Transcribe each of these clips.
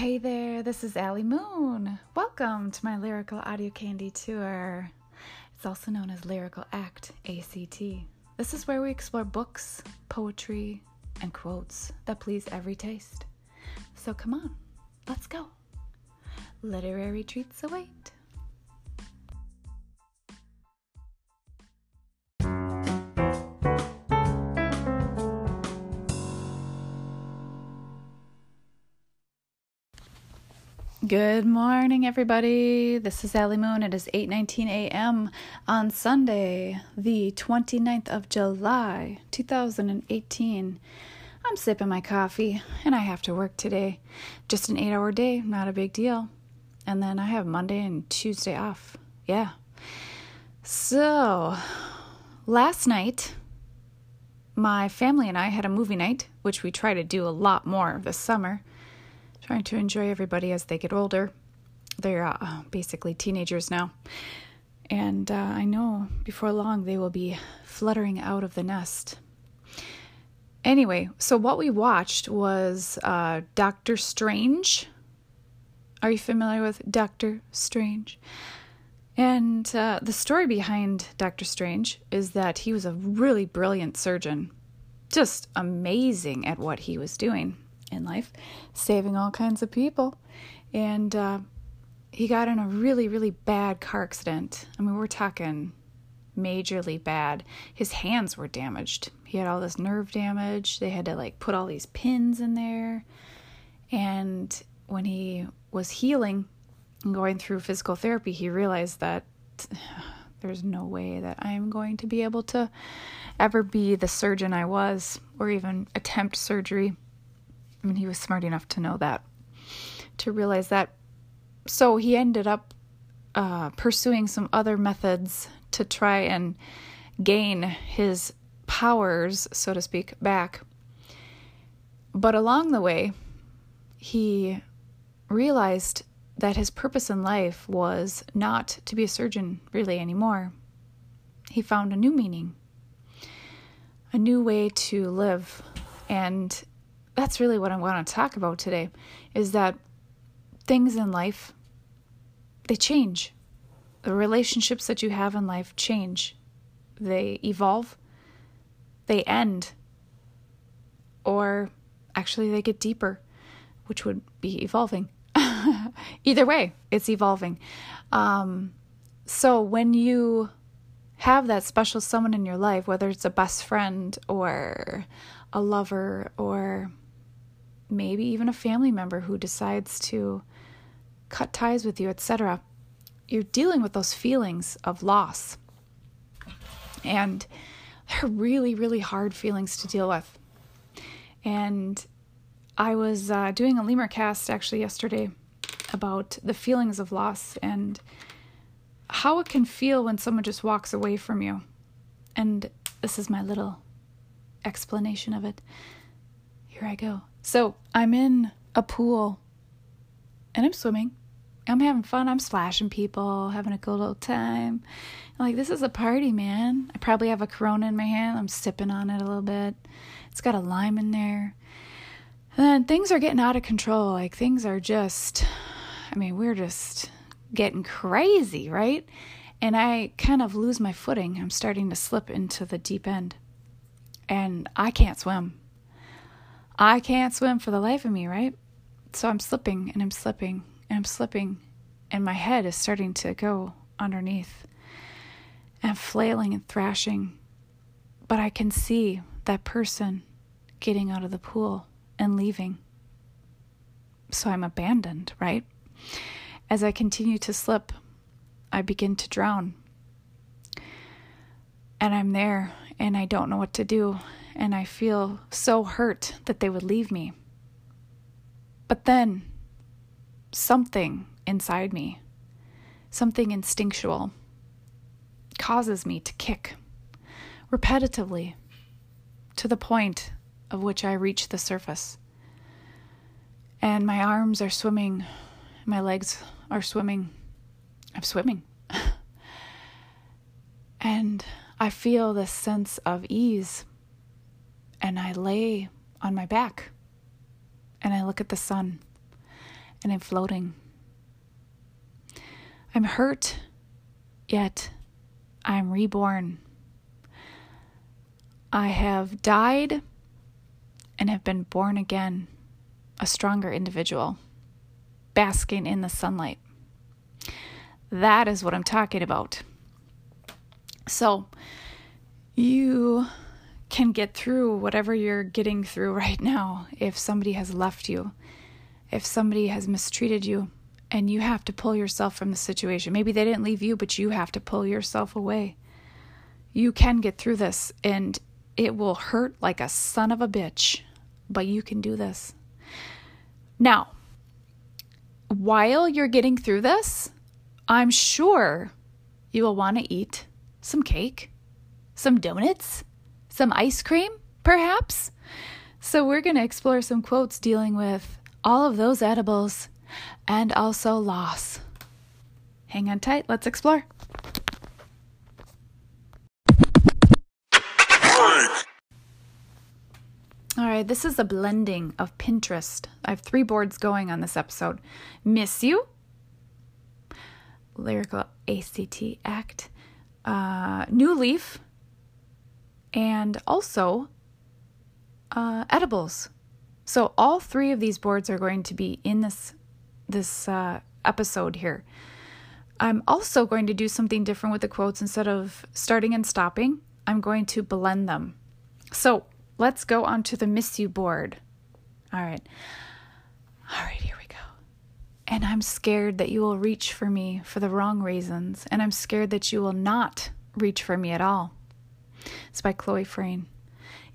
Hey there, this is Allie Moon. Welcome to my Lyrical Audio Candy Tour. It's also known as Lyrical Act, ACT. This is where we explore books, poetry, and quotes that please every taste. So come on, let's go. Literary treats await. Good morning, everybody. This is Allie Moon. It is 8:19 a.m. on Sunday, the 29th of July, 2018. I'm sipping my coffee, and I have to work today. Just an eight-hour day, not a big deal. And then I have Monday and Tuesday off. Yeah. So, last night, my family and I had a movie night, which we try to do a lot more this summer trying to enjoy everybody as they get older. They're uh, basically teenagers now. And uh, I know before long they will be fluttering out of the nest. Anyway, so what we watched was uh, Doctor Strange. Are you familiar with Doctor Strange? And uh, the story behind Doctor Strange is that he was a really brilliant surgeon, just amazing at what he was doing in life, saving all kinds of people. And uh, he got in a really, really bad car accident. I mean, we're talking majorly bad. His hands were damaged. He had all this nerve damage. They had to like put all these pins in there. And when he was healing and going through physical therapy, he realized that there's no way that I'm going to be able to ever be the surgeon I was or even attempt surgery. I mean, he was smart enough to know that, to realize that. So he ended up uh, pursuing some other methods to try and gain his powers, so to speak, back. But along the way, he realized that his purpose in life was not to be a surgeon really anymore. He found a new meaning, a new way to live, and that's really what I want to talk about today is that things in life they change. The relationships that you have in life change. They evolve. They end. Or actually they get deeper, which would be evolving. Either way, it's evolving. Um, so when you have that special someone in your life, whether it's a best friend or a lover or maybe even a family member who decides to cut ties with you, etc. You're dealing with those feelings of loss. And they're really, really hard feelings to deal with. And I was uh, doing a lemur cast actually yesterday about the feelings of loss and how it can feel when someone just walks away from you. And this is my little explanation of it. Here I go. So I'm in a pool and I'm swimming. I'm having fun. I'm splashing people, having a good old time. I'm like, this is a party, man. I probably have a Corona in my hand. I'm sipping on it a little bit. It's got a lime in there. And then things are getting out of control. Like, things are just, I mean, we're just getting crazy, right? And I kind of lose my footing. I'm starting to slip into the deep end. And I can't swim. I can't swim for the life of me, right? So I'm slipping and I'm slipping and I'm slipping, and my head is starting to go underneath. And flailing and thrashing, but I can see that person getting out of the pool and leaving. So I'm abandoned, right? As I continue to slip, I begin to drown. And I'm there and I don't know what to do and I feel so hurt that they would leave me. But then, something inside me, something instinctual, causes me to kick repetitively to the point of which I reach the surface. And my arms are swimming, my legs are swimming. I'm swimming. and I feel this sense of ease and I lay on my back and I look at the sun and I'm floating. I'm hurt, yet I'm reborn. I have died and have been born again, a stronger individual, basking in the sunlight. That is what I'm talking about. So, you can get through whatever you're getting through right now if somebody has left you, if somebody has mistreated you, and you have to pull yourself from the situation. Maybe they didn't leave you, but you have to pull yourself away. You can get through this, and it will hurt like a son of a bitch, but you can do this. Now, while you're getting through this, I'm sure you will want to eat some cake, some donuts, some ice cream, perhaps. So, we're going to explore some quotes dealing with all of those edibles and also loss. Hang on tight, let's explore. All right, this is a blending of Pinterest. I have three boards going on this episode Miss You, Lyrical ACT Act, uh, New Leaf, and also uh, edibles. So all three of these boards are going to be in this this uh, episode here. I'm also going to do something different with the quotes instead of starting and stopping. I'm going to blend them. So let's go on to the miss you board. All right. All right, here we go. And I'm scared that you will reach for me for the wrong reasons, and I'm scared that you will not reach for me at all. It's by Chloe Frayne.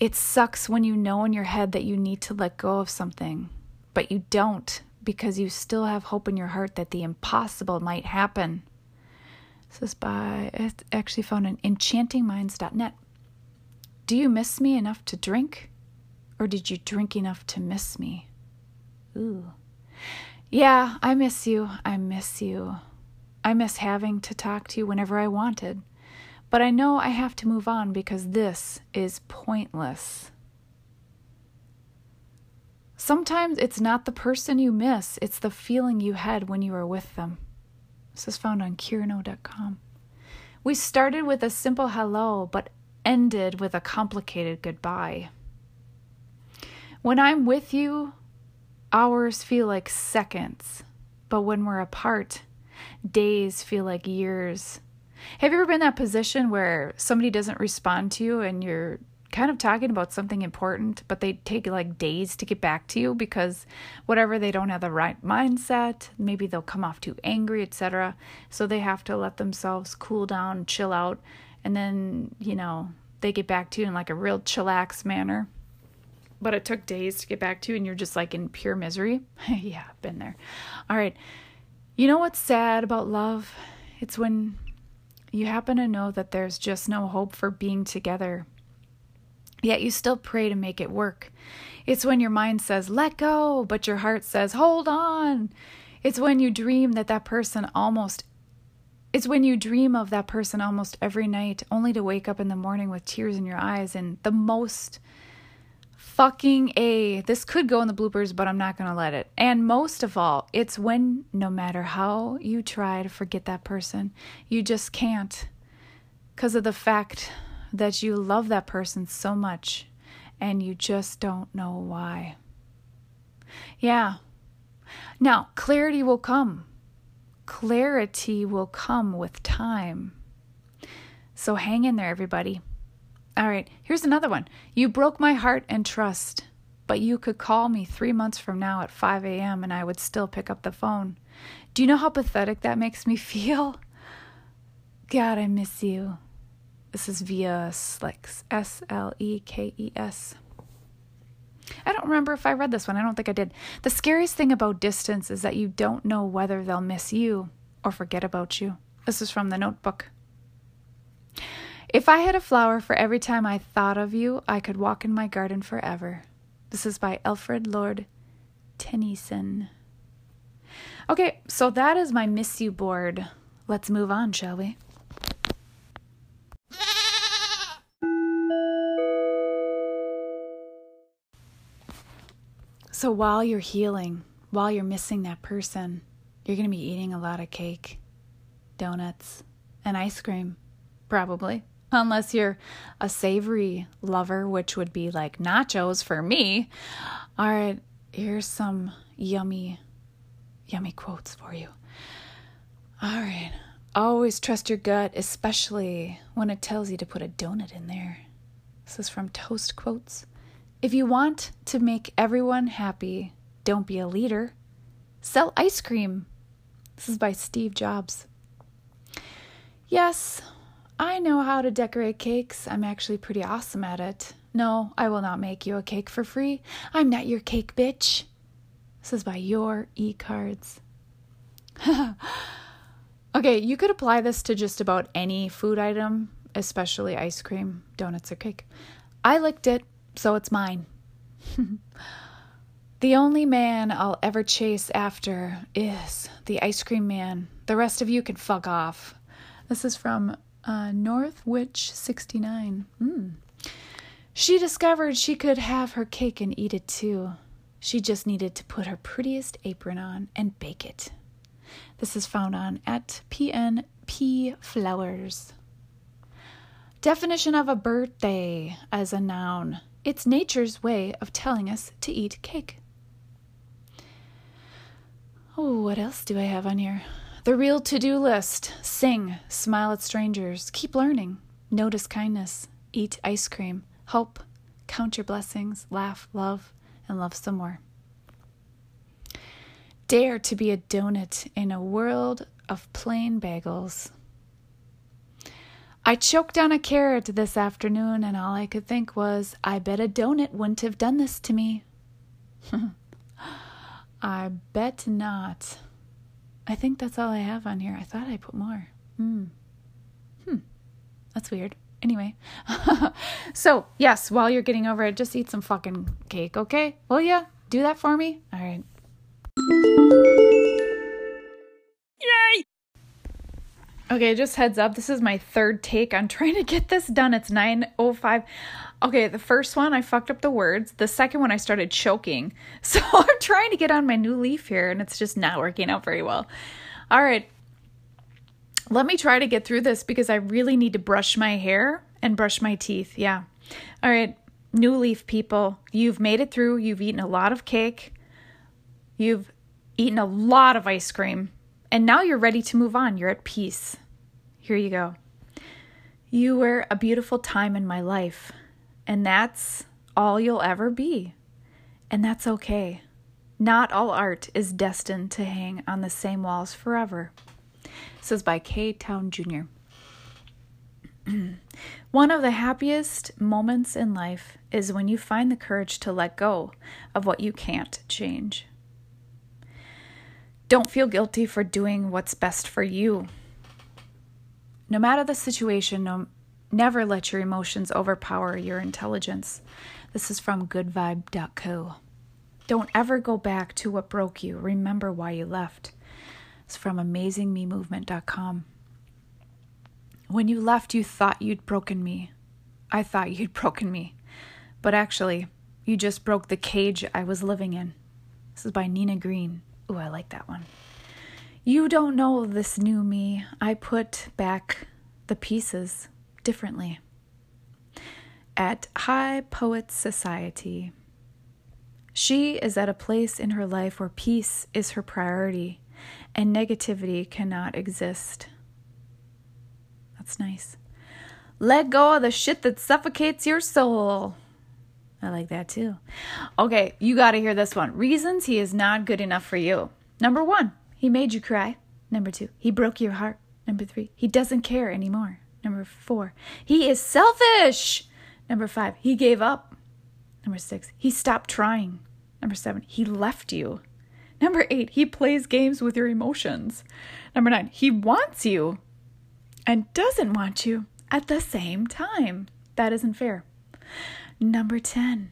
It sucks when you know in your head that you need to let go of something, but you don't because you still have hope in your heart that the impossible might happen. This is by, it's actually found on enchantingminds.net. Do you miss me enough to drink? Or did you drink enough to miss me? Ooh. Yeah, I miss you. I miss you. I miss having to talk to you whenever I wanted. But I know I have to move on because this is pointless. Sometimes it's not the person you miss, it's the feeling you had when you were with them. This is found on Curiano.com. We started with a simple hello, but ended with a complicated goodbye. When I'm with you, hours feel like seconds, but when we're apart, days feel like years. Have you ever been in that position where somebody doesn't respond to you and you're kind of talking about something important, but they take like days to get back to you because whatever they don't have the right mindset, maybe they'll come off too angry, etc. So they have to let themselves cool down, chill out, and then, you know, they get back to you in like a real chillax manner. But it took days to get back to you and you're just like in pure misery. yeah, been there. All right. You know what's sad about love? It's when you happen to know that there's just no hope for being together Yet you still pray to make it work. It's when your mind says, let go, but your heart says, hold on. It's when you dream that that person almost, it's when you dream of that person almost every night, only to wake up in the morning with tears in your eyes and the most fucking A. This could go in the bloopers, but I'm not going to let it. And most of all, it's when no matter how you try to forget that person, you just can't because of the fact that you love that person so much and you just don't know why. Yeah. Now, clarity will come. Clarity will come with time. So hang in there, everybody. All right, here's another one. You broke my heart and trust, but you could call me three months from now at 5 a.m. and I would still pick up the phone. Do you know how pathetic that makes me feel? God, I miss you. This is via Slex, S L E K E S. I don't remember if I read this one. I don't think I did. The scariest thing about distance is that you don't know whether they'll miss you or forget about you. This is from the notebook. If I had a flower for every time I thought of you, I could walk in my garden forever. This is by Alfred Lord Tennyson. Okay, so that is my miss you board. Let's move on, shall we? So while you're healing, while you're missing that person, you're going to be eating a lot of cake, donuts, and ice cream, probably. Unless you're a savory lover, which would be like nachos for me. All right, here's some yummy, yummy quotes for you. All right. Always trust your gut, especially when it tells you to put a donut in there. This is from Toast Quotes. If you want to make everyone happy, don't be a leader. Sell ice cream. This is by Steve Jobs. Yes, I know how to decorate cakes. I'm actually pretty awesome at it. No, I will not make you a cake for free. I'm not your cake bitch. This is by Your E Cards. okay, you could apply this to just about any food item, especially ice cream, donuts, or cake. I licked it, so it's mine. the only man I'll ever chase after is the ice cream man. The rest of you can fuck off. This is from uh, North Witch 69. Mm. She discovered she could have her cake and eat it too. She just needed to put her prettiest apron on and bake it. This is found on at PNP Flowers. Definition of a birthday as a noun. It's nature's way of telling us to eat cake. Oh, what else do I have on here? The real to do list sing, smile at strangers, keep learning, notice kindness, eat ice cream, hope, count your blessings, laugh, love, and love some more. Dare to be a donut in a world of plain bagels. I choked on a carrot this afternoon, and all I could think was, I bet a donut wouldn't have done this to me. I bet not. I think that's all I have on here. I thought I put more. Hmm. Hmm. That's weird. Anyway. so, yes, while you're getting over it, just eat some fucking cake, okay? Will ya? Do that for me? All right. Yay! Okay, just heads up. This is my third take on trying to get this done. It's 9:05. Okay, the first one I fucked up the words. The second one I started choking. So I'm trying to get on my new leaf here and it's just not working out very well. All right. Let me try to get through this because I really need to brush my hair and brush my teeth. Yeah. All right. New leaf people, you've made it through. You've eaten a lot of cake. You've eaten a lot of ice cream. And now you're ready to move on. You're at peace. Here you go. You were a beautiful time in my life. And that's all you'll ever be. And that's okay. Not all art is destined to hang on the same walls forever. This is by K. Towne Jr. One of the happiest moments in life is when you find the courage to let go of what you can't change. Don't feel guilty for doing what's best for you. No matter the situation, no, Never let your emotions overpower your intelligence. This is from goodvibe.co. Don't ever go back to what broke you. Remember why you left. It's from amazingmemovement.com. When you left, you thought you'd broken me. I thought you'd broken me. But actually, you just broke the cage I was living in. This is by Nina Green. Ooh, I like that one. You don't know this new me. I put back the pieces differently. At High Poets Society, she is at a place in her life where peace is her priority and negativity cannot exist. That's nice. Let go of the shit that suffocates your soul. I like that too. Okay, you got to hear this one. Reasons he is not good enough for you. Number one, he made you cry. Number two, he broke your heart. Number three, he doesn't care anymore. Number four, he is selfish. Number five, he gave up. Number six, he stopped trying. Number seven, he left you. Number eight, he plays games with your emotions. Number nine, he wants you and doesn't want you at the same time. That isn't fair. Number 10,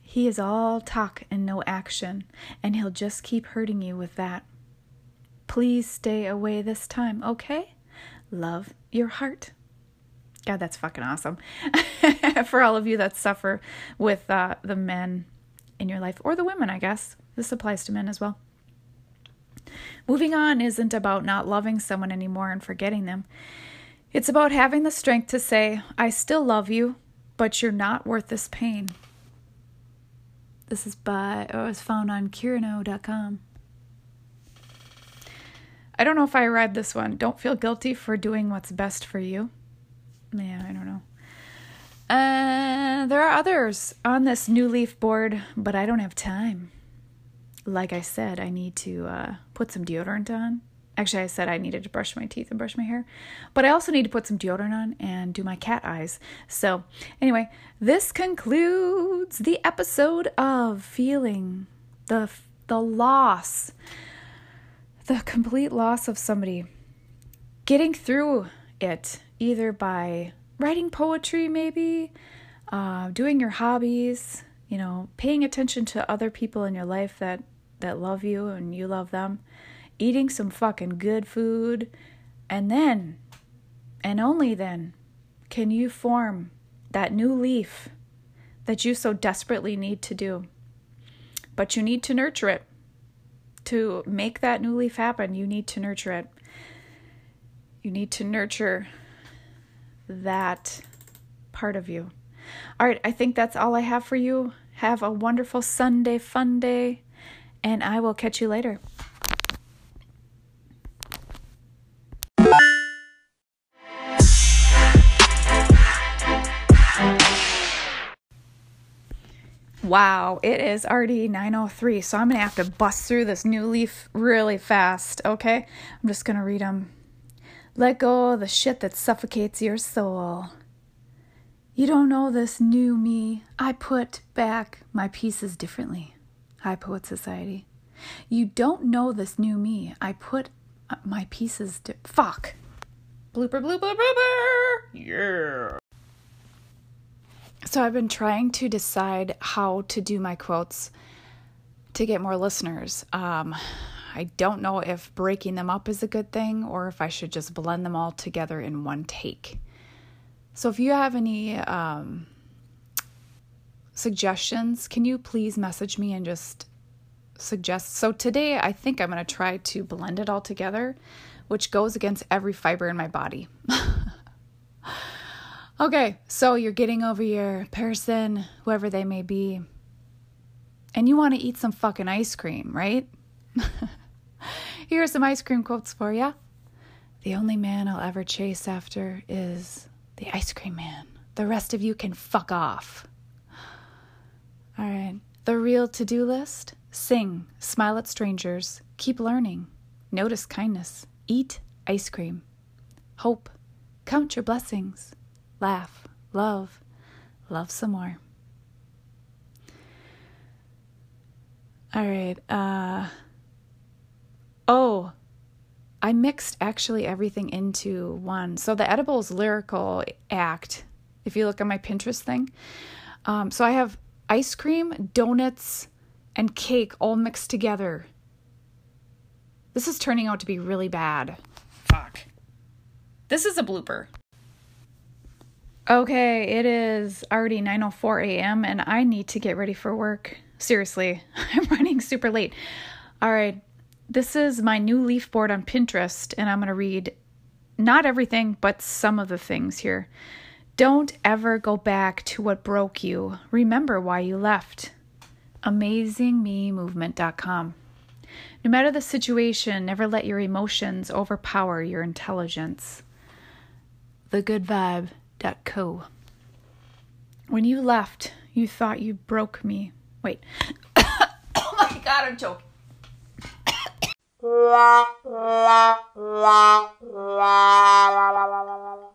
he is all talk and no action, and he'll just keep hurting you with that. Please stay away this time, okay? Love your heart. God, that's fucking awesome. For all of you that suffer with uh, the men in your life, or the women, I guess. This applies to men as well. Moving on isn't about not loving someone anymore and forgetting them. It's about having the strength to say, I still love you, but you're not worth this pain. This is by, oh, was found on Curiano.com. I don't know if I read this one. Don't feel guilty for doing what's best for you. Yeah, I don't know. Uh, there are others on this new leaf board, but I don't have time. Like I said, I need to uh, put some deodorant on. Actually, I said I needed to brush my teeth and brush my hair, but I also need to put some deodorant on and do my cat eyes. So, anyway, this concludes the episode of feeling the the loss, the complete loss of somebody. Getting through it either by writing poetry, maybe, uh, doing your hobbies, you know, paying attention to other people in your life that that love you and you love them, eating some fucking good food, and then, and only then, can you form that new leaf that you so desperately need to do. But you need to nurture it. To make that new leaf happen, you need to nurture it. You need to nurture that part of you. All right, I think that's all I have for you. Have a wonderful Sunday, fun day, and I will catch you later. Wow, it is already 9:03, so I'm going to have to bust through this new leaf really fast, okay? I'm just going to read them. Let go of the shit that suffocates your soul. You don't know this new me. I put back my pieces differently. High Poet Society. You don't know this new me. I put uh, my pieces. Di- Fuck. Blooper, blooper, blooper. Yeah. So I've been trying to decide how to do my quotes to get more listeners. Um, I don't know if breaking them up is a good thing or if I should just blend them all together in one take. So if you have any um, suggestions, can you please message me and just suggest? So today I think I'm going to try to blend it all together, which goes against every fiber in my body. okay, so you're getting over your person, whoever they may be, and you want to eat some fucking ice cream, right? Here are some ice cream quotes for you. The only man I'll ever chase after is the ice cream man. The rest of you can fuck off. All right. The real to do list sing, smile at strangers, keep learning, notice kindness, eat ice cream, hope, count your blessings, laugh, love, love some more. All right. Uh, oh, I mixed actually everything into one. So the edibles lyrical act, if you look at my Pinterest thing, um, so I have ice cream, donuts, and cake all mixed together. This is turning out to be really bad. Fuck. This is a blooper. Okay, it is already 9:04 a.m. and I need to get ready for work. Seriously, I'm running super late. All right. This is my new leaf board on Pinterest and I'm going to read not everything, but some of the things here. Don't ever go back to what broke you. Remember why you left. AmazingMeMovement.com. No matter the situation, never let your emotions overpower your intelligence. TheGoodVibe.co. When you left, you thought you broke me. Wait. oh my god, I'm choking. la la la la la la